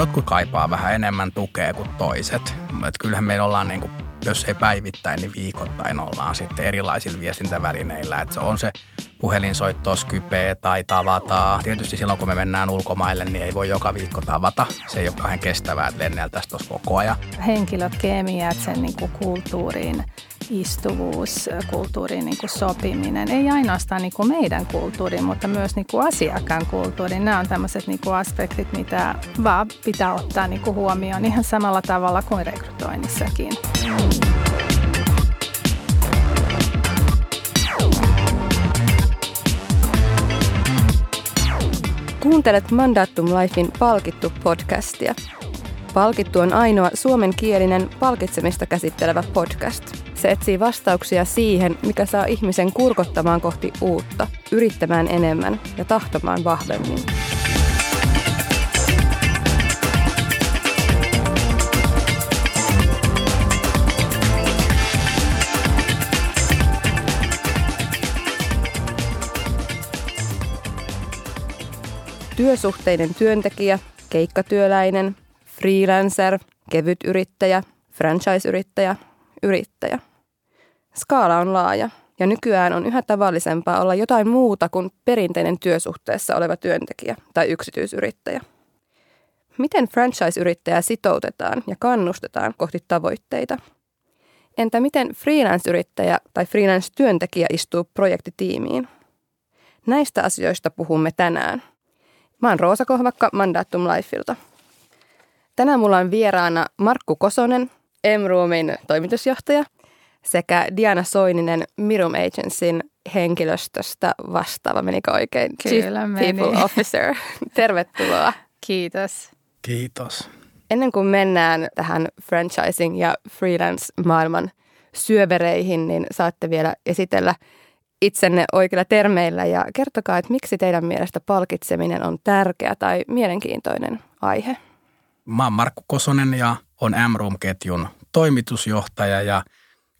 Jotkut kaipaa vähän enemmän tukea kuin toiset. Et kyllähän meillä ollaan niin kuin jos ei päivittäin, niin viikoittain ollaan sitten erilaisilla viestintävälineillä. Että se on se puhelinsoitto, Skype tai tavataan. Tietysti silloin, kun me mennään ulkomaille, niin ei voi joka viikko tavata. Se ei ole kauhean kestävää, että lenneltäisiin tuossa koko ajan. Henkilöt, kemiat, sen niin kuin kulttuuriin istuvuus, kulttuuriin niin kuin sopiminen, ei ainoastaan niin kuin meidän kulttuuriin, mutta myös niin kuin asiakkaan kulttuuriin. Nämä on tämmöiset niin kuin aspektit, mitä vaan pitää ottaa niin kuin huomioon ihan samalla tavalla kuin rekrytoinnissakin. Kuuntelet Mandatum Lifein palkittu podcastia. Palkittu on ainoa suomenkielinen palkitsemista käsittelevä podcast. Se etsii vastauksia siihen, mikä saa ihmisen kurkottamaan kohti uutta, yrittämään enemmän ja tahtomaan vahvemmin. Työsuhteinen työntekijä, keikkatyöläinen, freelancer, kevyt yrittäjä, franchise-yrittäjä, yrittäjä. Skaala on laaja ja nykyään on yhä tavallisempaa olla jotain muuta kuin perinteinen työsuhteessa oleva työntekijä tai yksityisyrittäjä. Miten franchise-yrittäjä sitoutetaan ja kannustetaan kohti tavoitteita? Entä miten freelance-yrittäjä tai freelance-työntekijä istuu projektitiimiin? Näistä asioista puhumme tänään. Mä oon Roosa Kohvakka Mandatum Lifeilta. Tänään mulla on vieraana Markku Kosonen, M-Roomin toimitusjohtaja, sekä Diana Soininen Mirum Agencyn henkilöstöstä vastaava. Menikö oikein? Kyllä meni. People Officer. Tervetuloa. Kiitos. Kiitos. Ennen kuin mennään tähän franchising- ja freelance-maailman syövereihin, niin saatte vielä esitellä itsenne oikeilla termeillä ja kertokaa, että miksi teidän mielestä palkitseminen on tärkeä tai mielenkiintoinen aihe. Mä oon Markku Kosonen ja on M-Room-ketjun toimitusjohtaja ja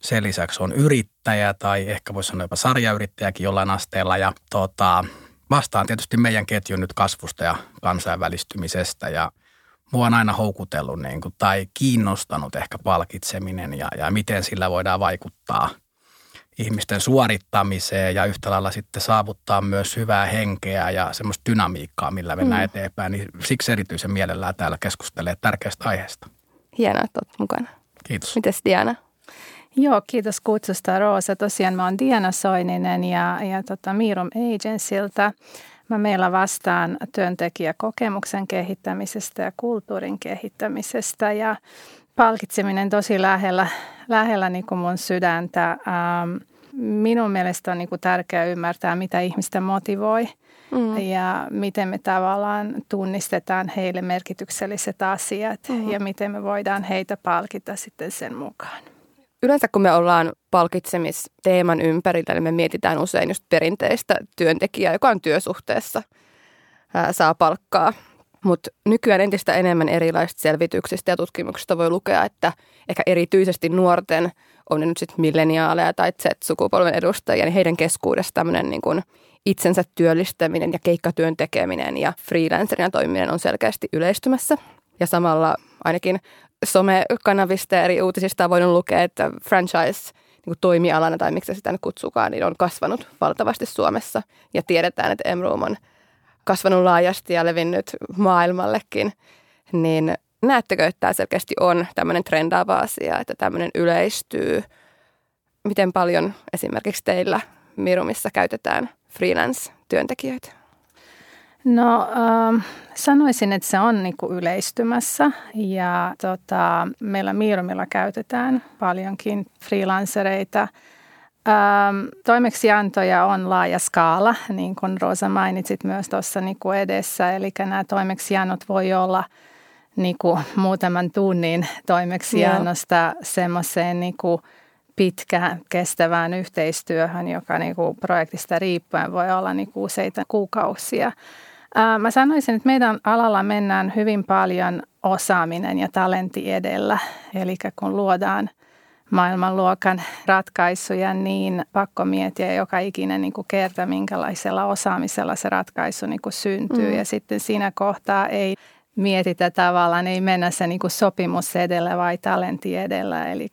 sen lisäksi on yrittäjä tai ehkä voisi sanoa jopa sarjayrittäjäkin jollain asteella. Ja tota, vastaan tietysti meidän ketjun nyt kasvusta ja kansainvälistymisestä ja mua on aina houkutellut niin kuin, tai kiinnostanut ehkä palkitseminen ja, ja miten sillä voidaan vaikuttaa ihmisten suorittamiseen ja yhtä lailla sitten saavuttaa myös hyvää henkeä ja semmoista dynamiikkaa, millä mennään mm. eteenpäin. Niin siksi erityisen mielellään täällä keskustelee tärkeästä aiheesta. Hienoa, että olet mukana. Kiitos. Mites Diana? Joo, kiitos kutsusta Roosa. Tosiaan mä oon Diana Soininen ja, ja tota Mirum Agencyltä. Mä meillä vastaan työntekijäkokemuksen kehittämisestä ja kulttuurin kehittämisestä ja palkitseminen tosi lähellä, lähellä niin kuin mun sydäntä. Ähm, minun mielestä on niin kuin tärkeää ymmärtää, mitä ihmistä motivoi mm. ja miten me tavallaan tunnistetaan heille merkitykselliset asiat mm. ja miten me voidaan heitä palkita sitten sen mukaan. Yleensä kun me ollaan palkitsemisteeman ympärillä, niin me mietitään usein just perinteistä työntekijää, joka on työsuhteessa, ää, saa palkkaa. Mutta nykyään entistä enemmän erilaisista selvityksistä ja tutkimuksista voi lukea, että ehkä erityisesti nuorten, on ne nyt sitten milleniaaleja tai Z-sukupolven edustajia, niin heidän keskuudessa tämmöinen niin itsensä työllistäminen ja keikkatyön tekeminen ja freelancerina toimiminen on selkeästi yleistymässä. Ja ainakin somekanavista ja eri uutisista on voinut lukea, että franchise niin toimialana tai miksi sitä nyt kutsukaan, niin on kasvanut valtavasti Suomessa. Ja tiedetään, että Emroom on kasvanut laajasti ja levinnyt maailmallekin. Niin näettekö, että tämä selkeästi on tämmöinen trendaava asia, että tämmöinen yleistyy? Miten paljon esimerkiksi teillä Mirumissa käytetään freelance-työntekijöitä? No äh, sanoisin, että se on niin kuin yleistymässä ja tota, meillä Miirumilla käytetään paljonkin freelancereita. Ähm, toimeksiantoja on laaja skaala, niin kuin Rosa mainitsit myös tuossa niin kuin edessä. Eli nämä toimeksiannot voi olla niin kuin muutaman tunnin toimeksiannosta semmoiseen niin kuin pitkään kestävään yhteistyöhön, joka niin kuin projektista riippuen voi olla niin kuin useita kuukausia. Mä sanoisin, että meidän alalla mennään hyvin paljon osaaminen ja talentti edellä. Eli kun luodaan maailmanluokan ratkaisuja, niin pakko miettiä joka ikinen niin kuin kerta, minkälaisella osaamisella se ratkaisu niin kuin syntyy. Mm. Ja sitten siinä kohtaa ei mietitä tavallaan, ei mennä se niin kuin sopimus edellä vai talentti edellä. Eli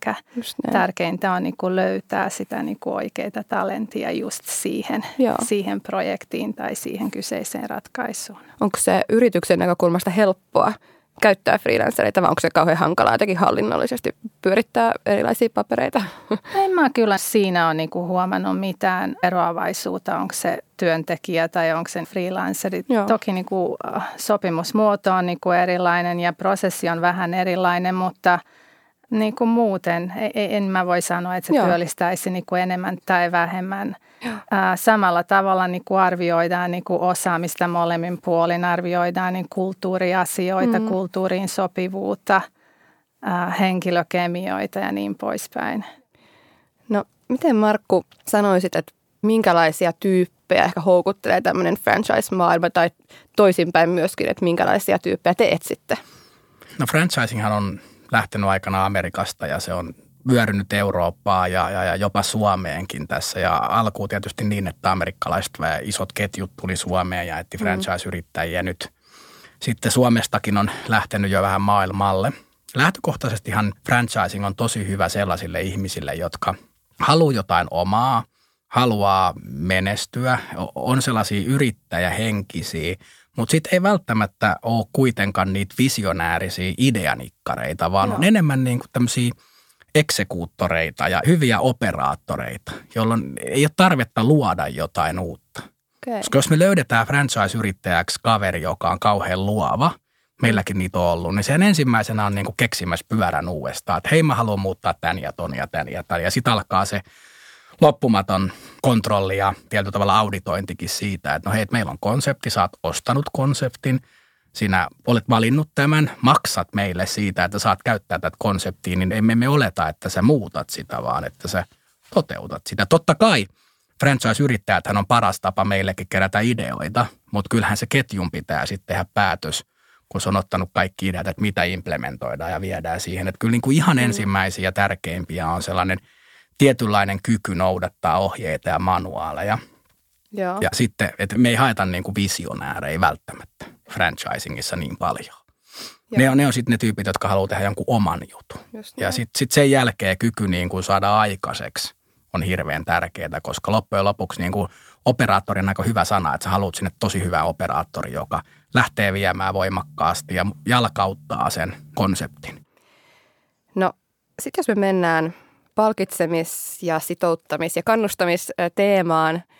tärkeintä on niin kuin löytää sitä niin kuin oikeaa talenttia just siihen, siihen projektiin tai siihen kyseiseen ratkaisuun. Onko se yrityksen näkökulmasta helppoa käyttää freelancereita vai onko se kauhean hankalaa jotenkin hallinnollisesti pyörittää erilaisia papereita? En mä kyllä siinä ole niinku huomannut mitään eroavaisuutta, onko se työntekijä tai onko se freelanceri. Joo. Toki niinku äh, sopimusmuoto on niinku erilainen ja prosessi on vähän erilainen, mutta niin kuin muuten en mä voi sanoa, että se Joo. työllistäisi niin kuin enemmän tai vähemmän – samalla tavalla niin kuin arvioidaan niin kuin osaamista molemmin puolin, arvioidaan niin kulttuuriasioita, mm. kulttuuriin sopivuutta, henkilökemioita ja niin poispäin. No miten Markku sanoisit, että minkälaisia tyyppejä ehkä houkuttelee tämmöinen franchise-maailma tai toisinpäin myöskin, että minkälaisia tyyppejä te etsitte? No franchisinghan on lähtenyt aikana Amerikasta ja se on vyörynyt Eurooppaa ja, ja, ja jopa Suomeenkin tässä. Ja alkuun tietysti niin, että amerikkalaiset isot ketjut tuli Suomeen ja etti mm. franchise-yrittäjiä nyt. Sitten Suomestakin on lähtenyt jo vähän maailmalle. Lähtökohtaisestihan franchising on tosi hyvä sellaisille ihmisille, jotka haluaa jotain omaa, haluaa menestyä, on sellaisia yrittäjähenkisiä, mutta sitten ei välttämättä ole kuitenkaan niitä visionäärisiä ideanikkareita, vaan Joo. on enemmän niin kuin tämmöisiä – eksekuuttoreita ja hyviä operaattoreita, jolloin ei ole tarvetta luoda jotain uutta. Okay. Koska jos me löydetään franchise-yrittäjäksi kaveri, joka on kauhean luova, meilläkin niitä on ollut, niin sen ensimmäisenä on niin kuin keksimässä pyörän uudestaan, että hei mä haluan muuttaa tän ja ton ja tän ja tän. Ja sitten alkaa se loppumaton kontrolli ja tietyllä tavalla auditointikin siitä, että no hei, meillä on konsepti, sä oot ostanut konseptin – sinä olet valinnut tämän, maksat meille siitä, että saat käyttää tätä konseptia, niin emme me oleta, että sä muutat sitä, vaan että sä toteutat sitä. Totta kai franchise-yrittäjäthän on paras tapa meillekin kerätä ideoita, mutta kyllähän se ketjun pitää sitten tehdä päätös, kun se on ottanut kaikki ideat, että mitä implementoidaan ja viedään siihen. Että kyllä niin kuin ihan mm. ensimmäisiä ja tärkeimpiä on sellainen tietynlainen kyky noudattaa ohjeita ja manuaaleja. Joo. Ja sitten, että me ei haeta niin kuin visionäärejä välttämättä franchisingissa niin paljon. Joo. Ne on, ne on sitten ne tyypit, jotka haluaa tehdä jonkun oman jutun. ja sitten sit sen jälkeen kyky niin kuin saada aikaiseksi on hirveän tärkeää, koska loppujen lopuksi niin kuin operaattori on aika hyvä sana, että sä haluat sinne tosi hyvä operaattori, joka lähtee viemään voimakkaasti ja jalkauttaa sen konseptin. No sitten jos me mennään palkitsemis- ja sitouttamis- ja kannustamisteemaan –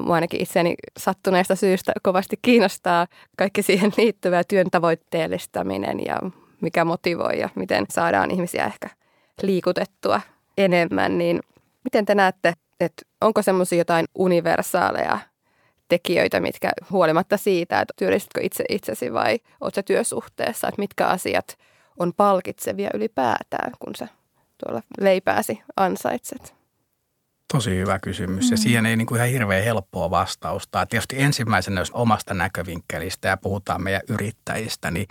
Mua ainakin itseäni sattuneesta syystä kovasti kiinnostaa kaikki siihen liittyvä työn tavoitteellistaminen ja mikä motivoi ja miten saadaan ihmisiä ehkä liikutettua enemmän. Niin miten te näette, että onko semmoisia jotain universaaleja tekijöitä, mitkä huolimatta siitä, että työllistytkö itse itsesi vai sä työsuhteessa, että mitkä asiat on palkitsevia ylipäätään, kun sä tuolla leipääsi ansaitset? Tosi hyvä kysymys ja mm. siihen ei niin kuin ihan hirveän helppoa vastausta. Tietysti ensimmäisenä, jos omasta näkövinkkelistä ja puhutaan meidän yrittäjistä, niin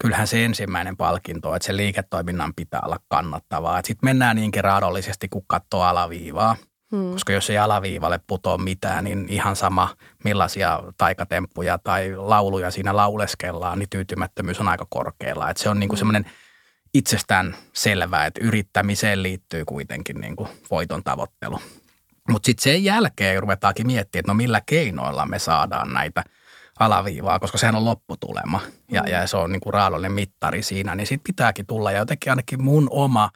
kyllähän se ensimmäinen palkinto on, että se liiketoiminnan pitää olla kannattavaa. Sitten mennään niinkin raadollisesti, kun katsoo alaviivaa. Hmm. Koska jos ei alaviivalle putoa mitään, niin ihan sama millaisia taikatemppuja tai lauluja siinä lauleskellaan, niin tyytymättömyys on aika korkealla. Että se on niin kuin hmm. semmoinen itsestään selvää, että yrittämiseen liittyy kuitenkin niin kuin voiton tavoittelu. Mutta sitten sen jälkeen ruvetaankin miettimään, että no millä keinoilla me saadaan näitä alaviivaa, koska sehän on lopputulema ja, ja se on niin kuin raadollinen mittari siinä, niin sitten pitääkin tulla. Ja jotenkin ainakin mun oma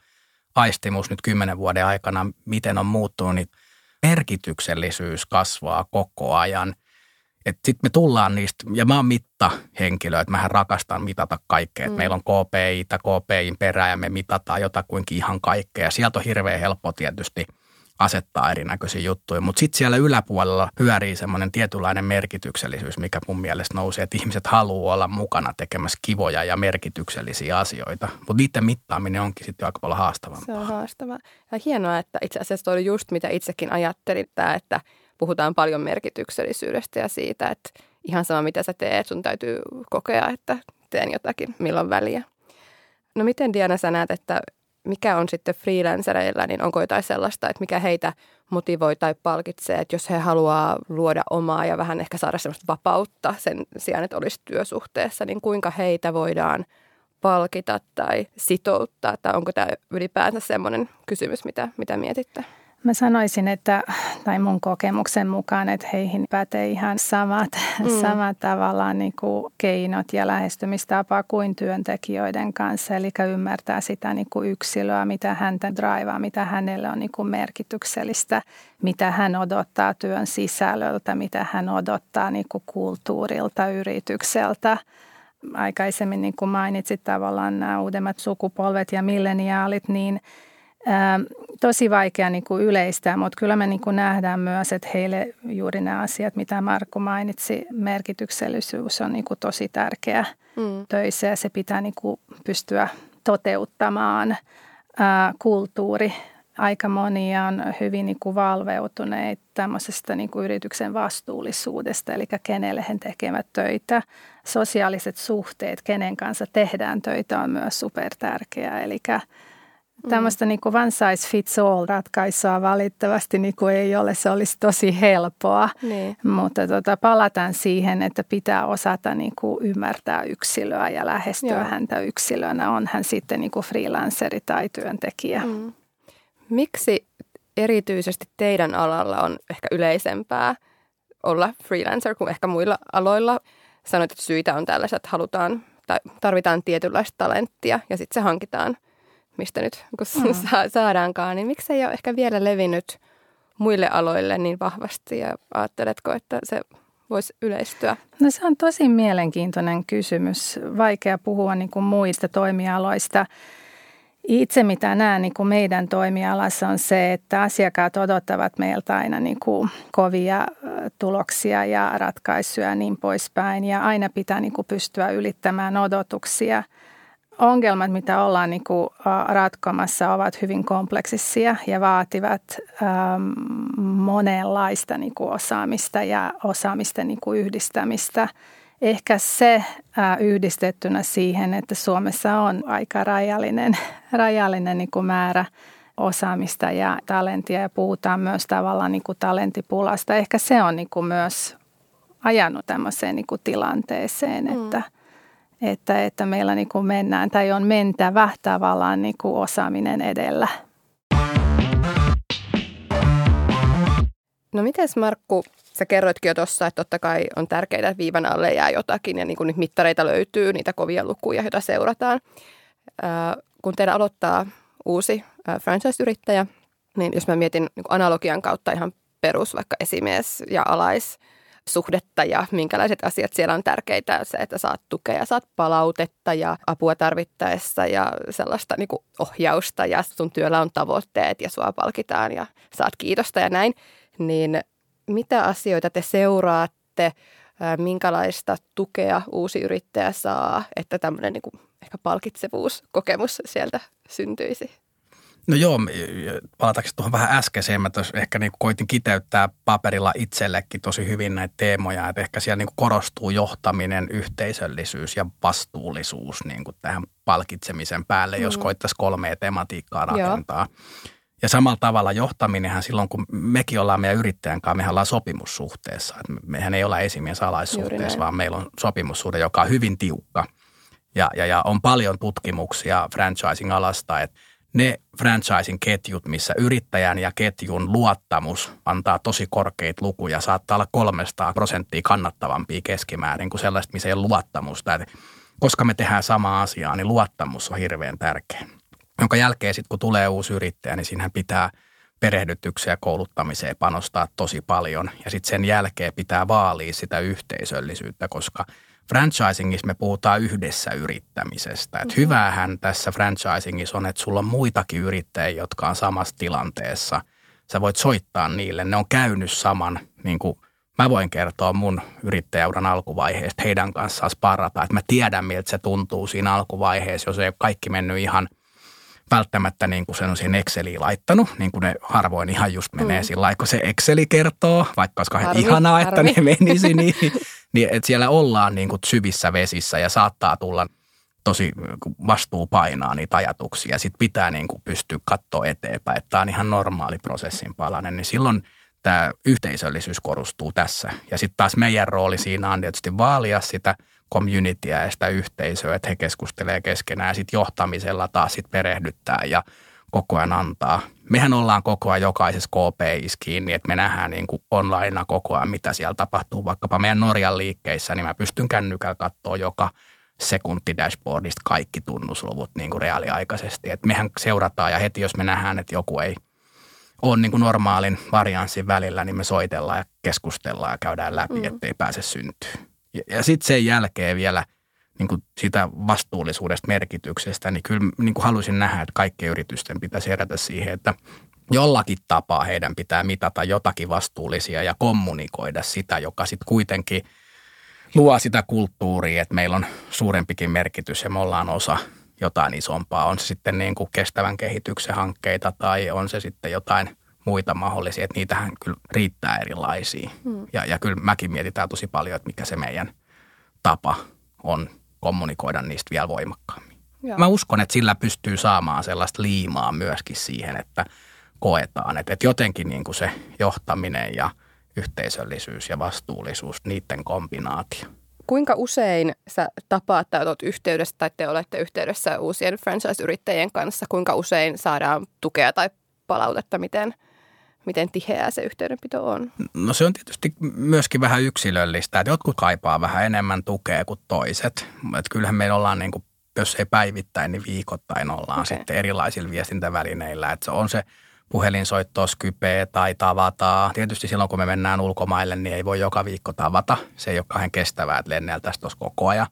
aistimus nyt kymmenen vuoden aikana, miten on muuttunut, niin merkityksellisyys kasvaa koko ajan. Sitten me tullaan niistä, ja mä oon mittahenkilö, että mähän rakastan mitata kaikkea. Mm. meillä on KPI, KPIin perään ja me mitataan jotakuinkin ihan kaikkea. Sieltä on hirveän helppo tietysti – asettaa erinäköisiä juttuja. Mutta sitten siellä yläpuolella pyörii semmoinen tietynlainen merkityksellisyys, mikä mun mielestä nousee, että ihmiset haluaa olla mukana tekemässä kivoja ja merkityksellisiä asioita. Mutta niiden mittaaminen onkin sitten aika paljon haastavampaa. Se on haastavaa. Ja hienoa, että itse asiassa oli just mitä itsekin ajattelin, että puhutaan paljon merkityksellisyydestä ja siitä, että ihan sama mitä sä teet, sun täytyy kokea, että teen jotakin, milloin väliä. No miten Diana sä näet, että mikä on sitten freelancereilla, niin onko jotain sellaista, että mikä heitä motivoi tai palkitsee, että jos he haluaa luoda omaa ja vähän ehkä saada sellaista vapautta sen sijaan, että olisi työsuhteessa, niin kuinka heitä voidaan palkita tai sitouttaa, tai onko tämä ylipäänsä semmoinen kysymys, mitä, mitä mietitte? Mä sanoisin, että, tai mun kokemuksen mukaan, että heihin pätee ihan samat, mm. samat tavallaan niin kuin keinot ja lähestymistapa kuin työntekijöiden kanssa. Eli ymmärtää sitä niin kuin yksilöä, mitä häntä draivaa, mitä hänelle on niin kuin merkityksellistä, mitä hän odottaa työn sisällöltä, mitä hän odottaa niin kuin kulttuurilta, yritykseltä aikaisemmin niin kuin mainitsit tavallaan nämä uudemmat sukupolvet ja milleniaalit, niin – tosi vaikea niin kuin yleistää, mutta kyllä me niin kuin nähdään myös, että heille juuri nämä asiat, mitä Markku mainitsi, merkityksellisyys on niin kuin tosi tärkeä mm. töissä ja se pitää niin kuin pystyä toteuttamaan. Ää, kulttuuri, aika monia on hyvin niin kuin valveutuneet tämmöisestä niin kuin yrityksen vastuullisuudesta, eli kenelle he tekevät töitä. Sosiaaliset suhteet, kenen kanssa tehdään töitä on myös super tärkeää, eli. Tämmöistä niin one size fits all ratkaisua valitettavasti niin kuin ei ole. Se olisi tosi helppoa, niin. mutta tota, palataan siihen, että pitää osata niin kuin ymmärtää yksilöä ja lähestyä Joo. häntä yksilönä. On hän sitten niin kuin freelanceri tai työntekijä. Mm. Miksi erityisesti teidän alalla on ehkä yleisempää olla freelancer kuin ehkä muilla aloilla? Sanoit, että syitä on tällaiset, että halutaan tai tarvitaan tietynlaista talenttia ja sitten se hankitaan – mistä nyt kun mm. saadaankaan, niin miksi ei ole ehkä vielä levinnyt muille aloille niin vahvasti ja ajatteletko, että se voisi yleistyä? No se on tosi mielenkiintoinen kysymys. Vaikea puhua niin kuin muista toimialoista. Itse mitä näen niin kuin meidän toimialassa on se, että asiakkaat odottavat meiltä aina niin kuin kovia tuloksia ja ratkaisuja ja niin poispäin. Ja aina pitää niin kuin pystyä ylittämään odotuksia – ongelmat, mitä ollaan niin kuin ratkomassa, ovat hyvin kompleksisia ja vaativat ähm, monenlaista niin kuin osaamista ja osaamisten niin kuin yhdistämistä. Ehkä se äh, yhdistettynä siihen, että Suomessa on aika rajallinen, rajallinen niin kuin määrä osaamista ja talentia ja puhutaan myös tavallaan niin kuin talentipulasta. Ehkä se on niin kuin myös ajanut tämmöiseen niin kuin tilanteeseen, mm. että – että, että meillä niin kuin mennään tai on mentävä tavallaan niin kuin osaaminen edellä. No miten Markku, sä kerroitkin jo tuossa, että totta kai on tärkeää, että viivan alle jää jotakin ja niin kuin nyt mittareita löytyy, niitä kovia lukuja, joita seurataan. Kun teillä aloittaa uusi äh, franchise-yrittäjä, niin jos mä mietin niin analogian kautta ihan perus, vaikka esimies ja alais – suhdetta ja minkälaiset asiat siellä on tärkeitä. Se, että saat tukea, saat palautetta ja apua tarvittaessa ja sellaista niin ohjausta ja sun työllä on tavoitteet ja sua palkitaan ja saat kiitosta ja näin. Niin mitä asioita te seuraatte, minkälaista tukea uusi yrittäjä saa, että tämmöinen niin kuin ehkä palkitsevuuskokemus sieltä syntyisi? No joo, palataanko tuohon vähän äskeiseen, mä ehkä niin koitin kiteyttää paperilla itsellekin tosi hyvin näitä teemoja, että ehkä siellä niin korostuu johtaminen, yhteisöllisyys ja vastuullisuus niin kuin tähän palkitsemisen päälle, mm. jos koittaisi kolmea tematiikkaa rakentaa. Joo. Ja samalla tavalla johtaminenhan silloin, kun mekin ollaan meidän yrittäjän kanssa, mehän ollaan sopimussuhteessa. Että mehän ei olla esimies alaissuhteessa, vaan meillä on sopimussuhde, joka on hyvin tiukka. Ja, ja, ja on paljon tutkimuksia franchising-alasta, että ne franchising-ketjut, missä yrittäjän ja ketjun luottamus antaa tosi korkeita lukuja, saattaa olla 300 prosenttia kannattavampia keskimäärin kuin sellaiset, missä ei ole luottamusta. Et koska me tehdään samaa asiaa, niin luottamus on hirveän tärkeä. Jonka jälkeen sitten, kun tulee uusi yrittäjä, niin siinähän pitää perehdytykseen ja kouluttamiseen panostaa tosi paljon. Ja sitten sen jälkeen pitää vaalia sitä yhteisöllisyyttä, koska – franchisingissa me puhutaan yhdessä yrittämisestä. Et mm-hmm. hyvähän tässä franchisingissa on, että sulla on muitakin yrittäjiä, jotka on samassa tilanteessa. Sä voit soittaa niille. Ne on käynyt saman, niin kuin mä voin kertoa mun yrittäjäuran alkuvaiheesta heidän kanssaan sparrata. Että mä tiedän, miltä se tuntuu siinä alkuvaiheessa, jos ei ole kaikki mennyt ihan välttämättä niin kuin sen on siihen Exceliin laittanut, niin kuin ne harvoin ihan just menee mm. sillä kun se Exceli kertoo, vaikka olisi ihanaa, harmi. että ne menisi, niin, niin että siellä ollaan niin kuin syvissä vesissä ja saattaa tulla tosi vastuu painaa niitä ajatuksia. Sitten pitää niin kuin pystyä katsoa eteenpäin, että tämä on ihan normaali prosessin palanen. Niin silloin tämä yhteisöllisyys korostuu tässä. Ja sitten taas meidän rooli siinä on tietysti vaalia sitä communityä ja sitä yhteisöä, että he keskustelee keskenään ja sitten johtamisella taas sitten perehdyttää ja koko ajan antaa. Mehän ollaan koko ajan jokaisessa KPIs kiinni, että me nähdään niin kuin online koko ajan, mitä siellä tapahtuu. Vaikkapa meidän Norjan liikkeissä, niin mä pystyn kännykällä katsoa joka – sekunti dashboardista kaikki tunnusluvut niin kuin reaaliaikaisesti. Et mehän seurataan ja heti jos me nähdään, että joku ei ole niin kuin normaalin varianssin välillä, niin me soitellaan ja keskustellaan ja käydään läpi, mm. ettei pääse syntyä. Ja, ja sitten sen jälkeen vielä niin kuin sitä vastuullisuudesta, merkityksestä, niin kyllä niin kuin haluaisin nähdä, että kaikkien yritysten pitäisi herätä siihen, että jollakin tapaa heidän pitää mitata jotakin vastuullisia ja kommunikoida sitä, joka sitten kuitenkin – luo sitä kulttuuria, että meillä on suurempikin merkitys ja me ollaan osa jotain isompaa. On se sitten niin kuin kestävän kehityksen hankkeita tai on se sitten jotain muita mahdollisia, että niitähän kyllä riittää erilaisia. Hmm. Ja, ja kyllä mäkin mietitään tosi paljon, että mikä se meidän tapa on kommunikoida niistä vielä voimakkaammin. Joo. Mä uskon, että sillä pystyy saamaan sellaista liimaa myöskin siihen, että koetaan, että, että jotenkin niin kuin se johtaminen ja – yhteisöllisyys ja vastuullisuus, niiden kombinaatio. Kuinka usein sä tapaat tai olet yhteydessä tai te olette yhteydessä uusien franchise-yrittäjien kanssa? Kuinka usein saadaan tukea tai palautetta, miten, miten tiheää se yhteydenpito on? No se on tietysti myöskin vähän yksilöllistä, että jotkut kaipaa vähän enemmän tukea kuin toiset. Että kyllähän meillä ollaan niin kuin, jos ei päivittäin, niin viikoittain ollaan okay. sitten erilaisilla viestintävälineillä. Että se on se – puhelinsoittoa, Skypeä tai tavataan. Tietysti silloin, kun me mennään ulkomaille, niin ei voi joka viikko tavata. Se ei ole kauhean kestävää, että lenneltäisiin tuossa koko ajan.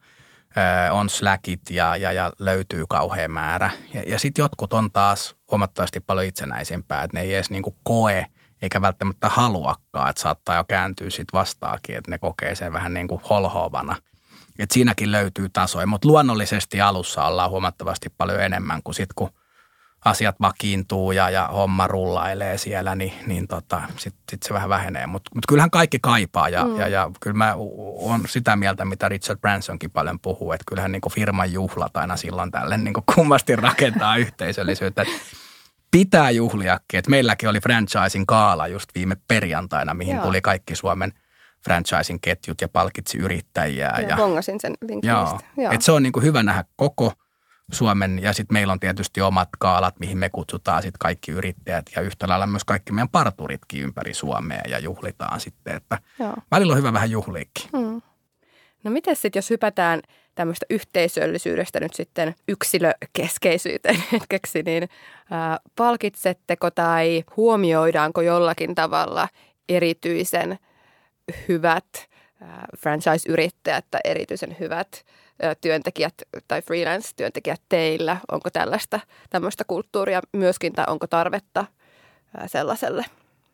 Öö, on Slackit ja, ja, ja löytyy kauhean määrä. Ja, ja sitten jotkut on taas huomattavasti paljon itsenäisempää, että ne ei edes niinku koe eikä välttämättä haluakaan, että saattaa jo kääntyä sitten vastaakin, että ne kokee sen vähän niin kuin holhoavana. Et siinäkin löytyy tasoja, mutta luonnollisesti alussa ollaan huomattavasti paljon enemmän kuin sitten, kun asiat vakiintuu ja, ja homma rullailee siellä, niin, niin tota, sitten sit se vähän vähenee. Mutta mut kyllähän kaikki kaipaa ja, mm. ja, ja kyllä mä oon sitä mieltä, mitä Richard Bransonkin paljon puhuu, että kyllähän niin firman juhlat aina silloin tälle niin kummasti rakentaa yhteisöllisyyttä. Pitää juhliakin, että meilläkin oli franchising kaala just viime perjantaina, mihin Joo. tuli kaikki Suomen franchising ketjut ja palkitsi yrittäjiä. Ja, ja bongasin sen Joo, Joo. Et se on niin hyvä nähdä koko – Suomen ja sitten meillä on tietysti omat kaalat, mihin me kutsutaan sitten kaikki yrittäjät ja yhtä lailla myös kaikki meidän parturitkin ympäri Suomea ja juhlitaan sitten, että Joo. välillä on hyvä vähän juhliikki. Hmm. No miten sitten, jos hypätään tämmöistä yhteisöllisyydestä nyt sitten yksilökeskeisyyteen hetkeksi, niin ää, palkitsetteko tai huomioidaanko jollakin tavalla erityisen hyvät ää, franchise-yrittäjät tai erityisen hyvät työntekijät tai freelance-työntekijät teillä? Onko tällaista tämmöistä kulttuuria myöskin tai onko tarvetta sellaiselle?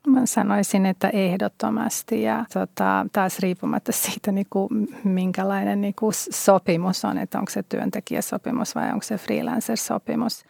Mä sanoisin, että ehdottomasti ja tota, taas riippumatta siitä, niin kuin, minkälainen niin kuin sopimus on, että onko se työntekijäsopimus vai onko se freelancer-sopimus.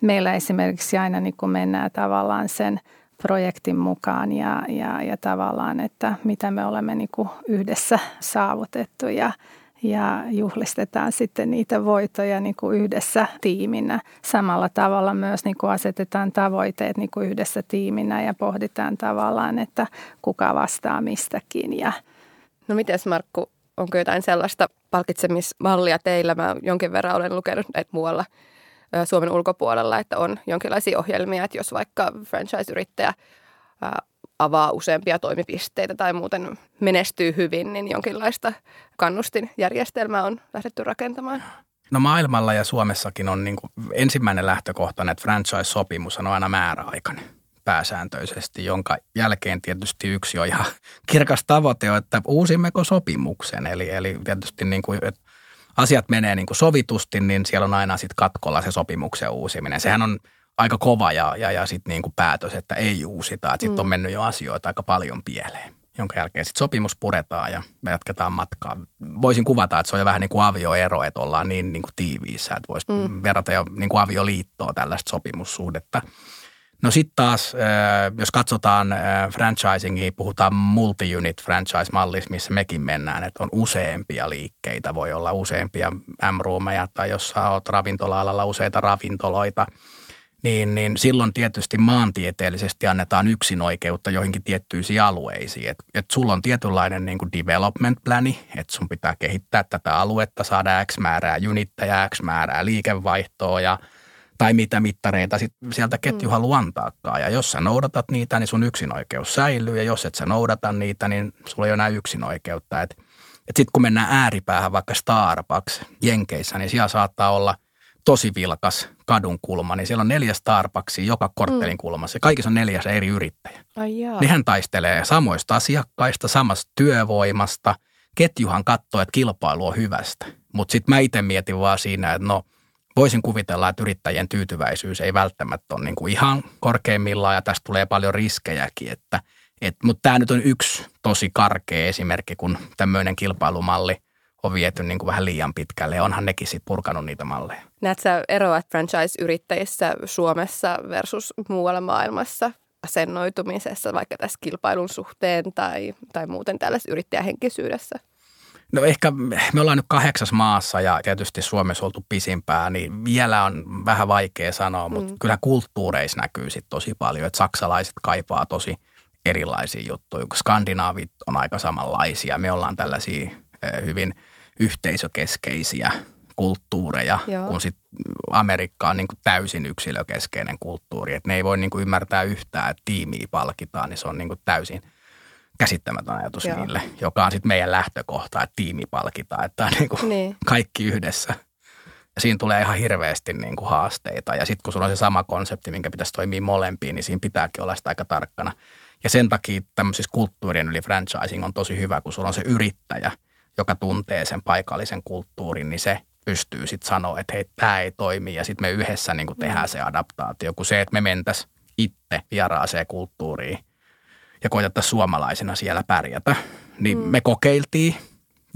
Meillä esimerkiksi aina niin kuin mennään tavallaan sen projektin mukaan ja, ja, ja tavallaan, että mitä me olemme niin kuin yhdessä saavutettu ja ja juhlistetaan sitten niitä voitoja niin kuin yhdessä tiiminä. Samalla tavalla myös niin kuin asetetaan tavoitteet niin kuin yhdessä tiiminä ja pohditaan tavallaan, että kuka vastaa mistäkin. Ja no miten Markku, onko jotain sellaista palkitsemismallia teillä? Mä jonkin verran olen lukenut näitä muualla Suomen ulkopuolella, että on jonkinlaisia ohjelmia, että jos vaikka franchise-yrittäjä avaa useampia toimipisteitä tai muuten menestyy hyvin, niin jonkinlaista kannustinjärjestelmää on lähdetty rakentamaan. No maailmalla ja Suomessakin on niin kuin ensimmäinen lähtökohta, että franchise-sopimus on aina määräaikainen pääsääntöisesti, jonka jälkeen tietysti yksi on ihan kirkas tavoite, on, että uusimmeko sopimuksen. Eli, eli tietysti niin kuin, että asiat menee niin kuin sovitusti, niin siellä on aina sitten katkolla se sopimuksen uusiminen. Sehän on aika kova ja, ja, ja sitten niin kuin päätös, että ei uusita. Sitten mm. on mennyt jo asioita aika paljon pieleen, jonka jälkeen sitten sopimus puretaan ja me jatketaan matkaa. Voisin kuvata, että se on jo vähän niin kuin avioero, että ollaan niin, niin kuin tiiviissä, että voisi mm. verrata jo niin kuin avioliittoa tällaista sopimussuhdetta. No sitten taas, jos katsotaan franchisingia, puhutaan multi-unit franchise-mallissa, missä mekin mennään, että on useampia liikkeitä, voi olla useampia M-roomeja tai jos sä oot ravintola-alalla useita ravintoloita, niin, niin silloin tietysti maantieteellisesti annetaan yksin oikeutta joihinkin tiettyisiin alueisiin. Että et sulla on tietynlainen niin kuin development plani, että sun pitää kehittää tätä aluetta, saada X määrää junittäjä, X määrää liikevaihtoa ja – tai mitä mittareita sit sieltä ketju mm. haluaa antaakaan. Ja jos sä noudatat niitä, niin sun yksinoikeus säilyy, ja jos et sä noudata niitä, niin sulla ei ole enää yksinoikeutta. Et, et sitten kun mennään ääripäähän vaikka Starbucks Jenkeissä, niin siellä saattaa olla tosi vilkas kadun kulma, niin siellä on neljä Starbucksia joka korttelin mm. kulmassa. Kaikissa on neljäs eri yrittäjä. Ai Nehän taistelee samoista asiakkaista, samasta työvoimasta. Ketjuhan katsoo, että kilpailu on hyvästä. Mutta sitten mä itse mietin vaan siinä, että no – voisin kuvitella, että yrittäjien tyytyväisyys ei välttämättä ole niin kuin ihan korkeimmillaan ja tästä tulee paljon riskejäkin. Että, et, mutta tämä nyt on yksi tosi karkea esimerkki, kun tämmöinen kilpailumalli on viety niin kuin vähän liian pitkälle ja onhan nekin sitten purkanut niitä malleja. Näetkö sä eroa franchise-yrittäjissä Suomessa versus muualla maailmassa asennoitumisessa, vaikka tässä kilpailun suhteen tai, tai muuten tällaisessa yrittäjähenkisyydessä? No ehkä me ollaan nyt kahdeksas maassa ja tietysti Suomessa oltu pisimpää, niin vielä on vähän vaikea sanoa, mutta mm. kyllä kulttuureissa näkyy sitten tosi paljon, että saksalaiset kaipaa tosi erilaisia juttuja, kun skandinaavit on aika samanlaisia. Me ollaan tällaisia hyvin yhteisökeskeisiä kulttuureja, Joo. kun sitten Amerikka on niin kuin täysin yksilökeskeinen kulttuuri. Että ne ei voi niin kuin ymmärtää yhtään, että tiimiä palkitaan, niin se on niin kuin täysin – käsittämätön ajatus Joo. niille, joka on sitten meidän lähtökohta, että tiimi palkitaan, että on niin kuin niin. kaikki yhdessä. Ja siinä tulee ihan hirveästi niin kuin haasteita. Ja sitten kun sulla on se sama konsepti, minkä pitäisi toimia molempiin, niin siinä pitääkin olla sitä aika tarkkana. Ja sen takia tämmöisissä kulttuurien yli franchising on tosi hyvä, kun sulla on se yrittäjä, joka tuntee sen paikallisen kulttuurin, niin se pystyy sitten sanoa, että hei, tämä ei toimi ja sitten me yhdessä niin tehdään se adaptaatio, kun se, että me mentäisiin itse vieraaseen kulttuuriin – ja koitettaisiin suomalaisina siellä pärjätä. Niin mm. me kokeiltiin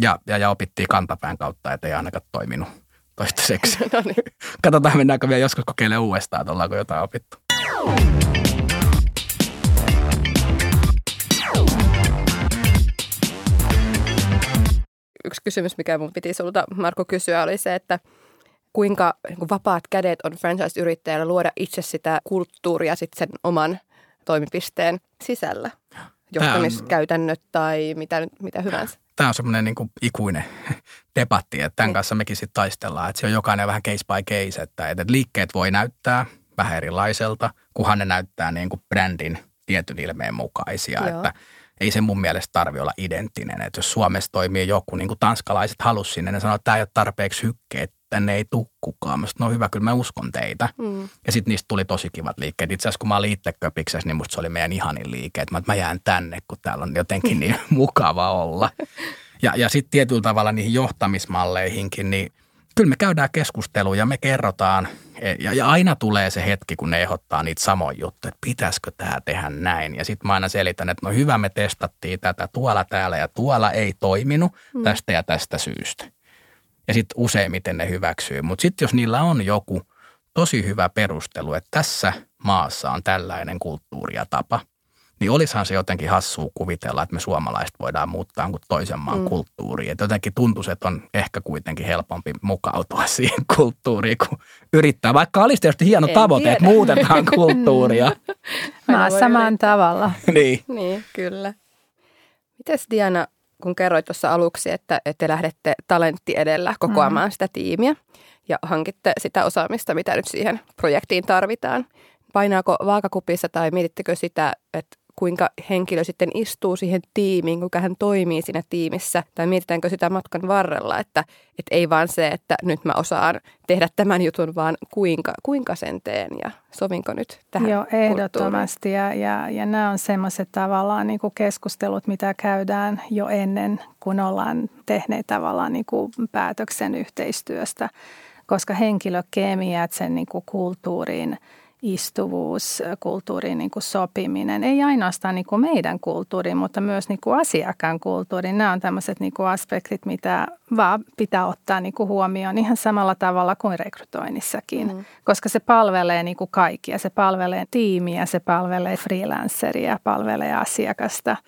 ja, ja, ja opittiin kantapään kautta, että ei ainakaan toiminut toistaiseksi. no niin. Katsotaan, mennäänkö vielä joskus kokeilemaan uudestaan, että ollaanko jotain opittu. Yksi kysymys, mikä mun piti sulta, Marko, kysyä, oli se, että kuinka niin kuin vapaat kädet on franchise-yrittäjällä luoda itse sitä kulttuuria sitten sen oman toimipisteen sisällä? Johtamiskäytännöt tai mitä, mitä hyvänsä? Tämä on semmoinen niin kuin ikuinen debatti, että tämän niin. kanssa mekin sitten taistellaan. Että se on jokainen vähän case by case, että, että liikkeet voi näyttää vähän erilaiselta, kunhan ne näyttää niin kuin brändin tietyn ilmeen mukaisia. Joo. Että ei se mun mielestä tarvi olla identtinen. Että jos Suomessa toimii joku, niin kuin tanskalaiset halus sinne, ne sanoo, että tämä ei ole tarpeeksi hykkeet, tänne ei tuu kukaan. Mä sanoin, no hyvä, kyllä mä uskon teitä. Mm. Ja sitten niistä tuli tosi kivat liikkeet. Itse asiassa kun mä olin itse köpiksessä, niin musta se oli meidän ihanin liike. Että mä, että mä jään tänne, kun täällä on jotenkin niin mukava olla. Ja, ja sitten tietyllä tavalla niihin johtamismalleihinkin, niin kyllä me käydään keskusteluja, me kerrotaan. E, ja, ja aina tulee se hetki, kun ne ehdottaa niitä samoja juttuja, että pitäisikö tämä tehdä näin. Ja sitten mä aina selitän, että no hyvä, me testattiin tätä tuolla, täällä ja tuolla ei toiminut mm. tästä ja tästä syystä ja sitten useimmiten ne hyväksyy. Mutta sitten jos niillä on joku tosi hyvä perustelu, että tässä maassa on tällainen kulttuuri ja tapa, niin olisihan se jotenkin hassua kuvitella, että me suomalaiset voidaan muuttaa kuin toisen maan mm. kulttuuriin. Että jotenkin tuntuisi, että on ehkä kuitenkin helpompi mukautua siihen kulttuuriin, kun yrittää. Vaikka olisi tietysti hieno en tavoite, tiedä. että muutetaan kulttuuria. Maa samaan tavalla. niin. Niin, kyllä. Mites Diana, kun kerroit tuossa aluksi, että te lähdette talentti edellä kokoamaan mm. sitä tiimiä ja hankitte sitä osaamista, mitä nyt siihen projektiin tarvitaan. Painaako vaakakupissa tai mietittekö sitä, että kuinka henkilö sitten istuu siihen tiimiin, kuinka hän toimii siinä tiimissä, tai mietitäänkö sitä matkan varrella, että, että ei vaan se, että nyt mä osaan tehdä tämän jutun, vaan kuinka, kuinka sen teen ja sovinko nyt tähän Joo, ehdottomasti, ja, ja, ja nämä on semmoiset tavallaan niin kuin keskustelut, mitä käydään jo ennen, kun ollaan tehneet tavallaan niin kuin päätöksen yhteistyöstä, koska henkilökemiat sen niin kuin kulttuuriin – istuvuus, kulttuuriin niin kuin sopiminen, ei ainoastaan niin kuin meidän kulttuuriin, mutta myös niin kuin asiakkaan kulttuuriin. Nämä on tämmöiset niin kuin aspektit, mitä vaan pitää ottaa niin kuin huomioon ihan samalla tavalla kuin rekrytoinnissakin, mm. koska se palvelee niin kuin kaikkia. Se palvelee tiimiä, se palvelee freelanceria, palvelee asiakasta –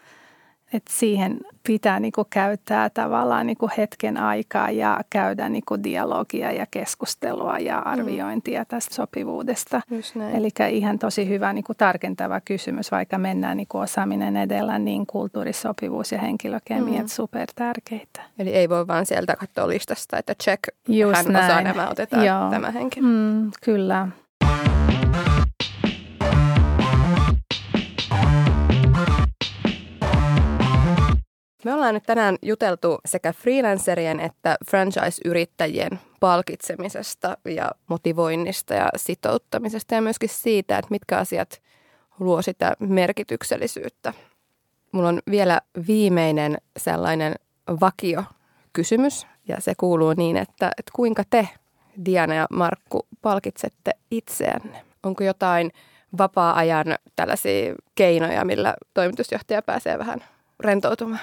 että siihen pitää niin kuin käyttää tavallaan niin kuin hetken aikaa ja käydä niin kuin dialogia ja keskustelua ja mm. arviointia tästä sopivuudesta. Eli ihan tosi hyvä niin kuin tarkentava kysymys, vaikka mennään niin kuin osaaminen edellä, niin kulttuurisopivuus ja henkilökemiat mm. super tärkeitä. Eli ei voi vaan sieltä katsoa listasta, että check, Just hän näin. osaa nämä, otetaan Joo. tämä henkilö. Mm, kyllä. Me ollaan nyt tänään juteltu sekä freelancerien että franchise-yrittäjien palkitsemisesta ja motivoinnista ja sitouttamisesta ja myöskin siitä, että mitkä asiat luo sitä merkityksellisyyttä. Mulla on vielä viimeinen sellainen vakio kysymys ja se kuuluu niin, että, että kuinka te, Diana ja Markku, palkitsette itseänne? Onko jotain vapaa-ajan tällaisia keinoja, millä toimitusjohtaja pääsee vähän rentoutumaan?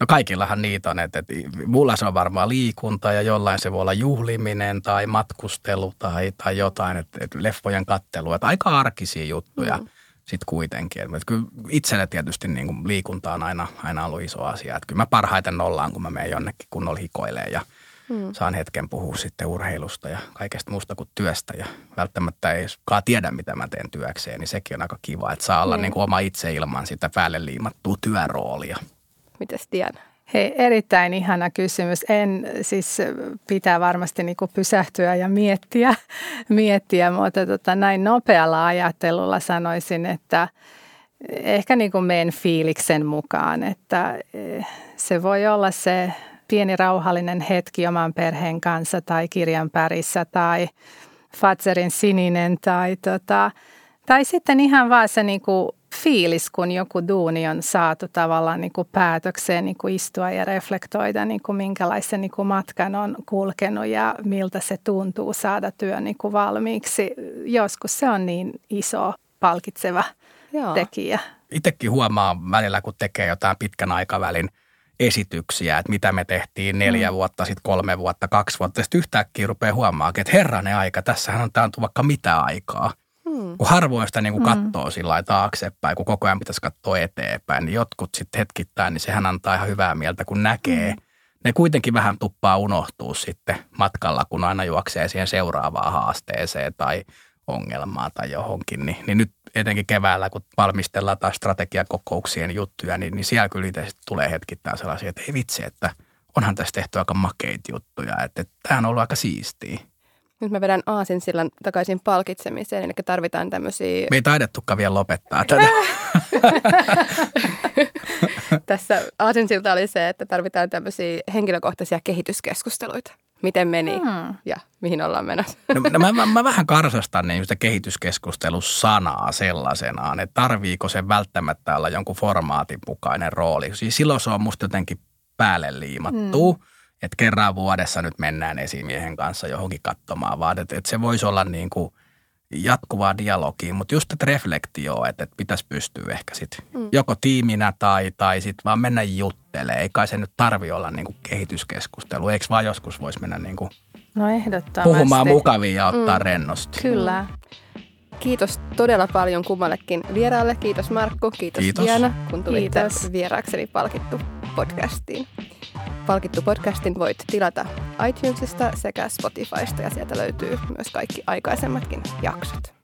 No kaikillahan niitä on, että, että mulla se on varmaan liikunta ja jollain se voi olla juhliminen tai matkustelu tai, tai jotain, että, että leffojen kattelu, että aika arkisia juttuja mm. sitten kuitenkin. Että kyllä itselle tietysti niin kuin liikunta on aina, aina ollut iso asia, että kyllä mä parhaiten nollaan, kun mä menen jonnekin kunnolla hikoilee ja mm. saan hetken puhua sitten urheilusta ja kaikesta muusta kuin työstä ja välttämättä ei tiedä, mitä mä teen työkseen, niin sekin on aika kiva, että saa olla mm. niin kuin oma itse ilman sitä päälle liimattua työroolia. Mites Diana? Hei, erittäin ihana kysymys. En siis pitää varmasti niin kuin pysähtyä ja miettiä, miettiä mutta tota, näin nopealla ajattelulla sanoisin, että ehkä niin kuin meidän fiiliksen mukaan, että eh, se voi olla se pieni rauhallinen hetki oman perheen kanssa tai kirjan pärissä tai Fatserin sininen tai, tota, tai sitten ihan vaan se niin kuin fiilis, kun joku duuni on saatu tavallaan niin kuin päätökseen niin kuin istua ja reflektoida, niin kuin minkälaisen niin kuin matkan on kulkenut ja miltä se tuntuu saada työ niin kuin valmiiksi. Joskus se on niin iso palkitseva Joo. tekijä. Itsekin huomaa välillä, kun tekee jotain pitkän aikavälin esityksiä, että mitä me tehtiin neljä mm. vuotta, sitten kolme vuotta, kaksi vuotta. Sitten yhtäkkiä rupeaa huomaamaan, että herranen aika, tässähän on tämä vaikka mitä aikaa – Mm. Kun harvoin sitä niin kuin mm. katsoo sillä taaksepäin, kun koko ajan pitäisi katsoa eteenpäin, niin jotkut sitten hetkittäin, niin sehän antaa ihan hyvää mieltä, kun näkee. Mm. Ne kuitenkin vähän tuppaa unohtuu sitten matkalla, kun aina juoksee siihen seuraavaan haasteeseen tai ongelmaa tai johonkin. Niin, niin nyt etenkin keväällä, kun valmistellaan taas strategiakokouksien juttuja, niin, niin siellä kyllä itse tulee hetkittäin sellaisia, että ei vitsi, että onhan tässä tehty aika makeita juttuja, että, että tämä on ollut aika siistiä. Nyt mä vedän aasin sillan takaisin palkitsemiseen, eli tarvitaan tämmöisiä... Me ei taidettukaan vielä lopettaa tätä. Tässä aasinsilta oli se, että tarvitaan tämmöisiä henkilökohtaisia kehityskeskusteluita. Miten meni hmm. ja mihin ollaan menossa? No, no mä, mä, mä, vähän karsastan niin sitä kehityskeskustelusanaa sellaisenaan, että tarviiko se välttämättä olla jonkun formaatin mukainen rooli. Siis silloin se on musta jotenkin päälle liimattu. Hmm että kerran vuodessa nyt mennään esimiehen kanssa johonkin katsomaan, vaan että, että se voisi olla niin kuin jatkuvaa dialogia, mutta just että reflektio, että, että pitäisi pystyä ehkä sitten mm. joko tiiminä tai, tai sitten vaan mennä juttelemaan. Ei kai se nyt tarvi olla niin kuin kehityskeskustelu, eikö vaan joskus voisi mennä niin kuin no puhumaan mukavia ja ottaa mm. rennosti. Kyllä. Kiitos todella paljon kummallekin vieraalle. Kiitos Markku, kiitos, kiitos. Diana, kun tulitte kiitos. vieraakseni palkittu podcastiin. Palkittu podcastin voit tilata iTunesista sekä Spotifysta ja sieltä löytyy myös kaikki aikaisemmatkin jaksot.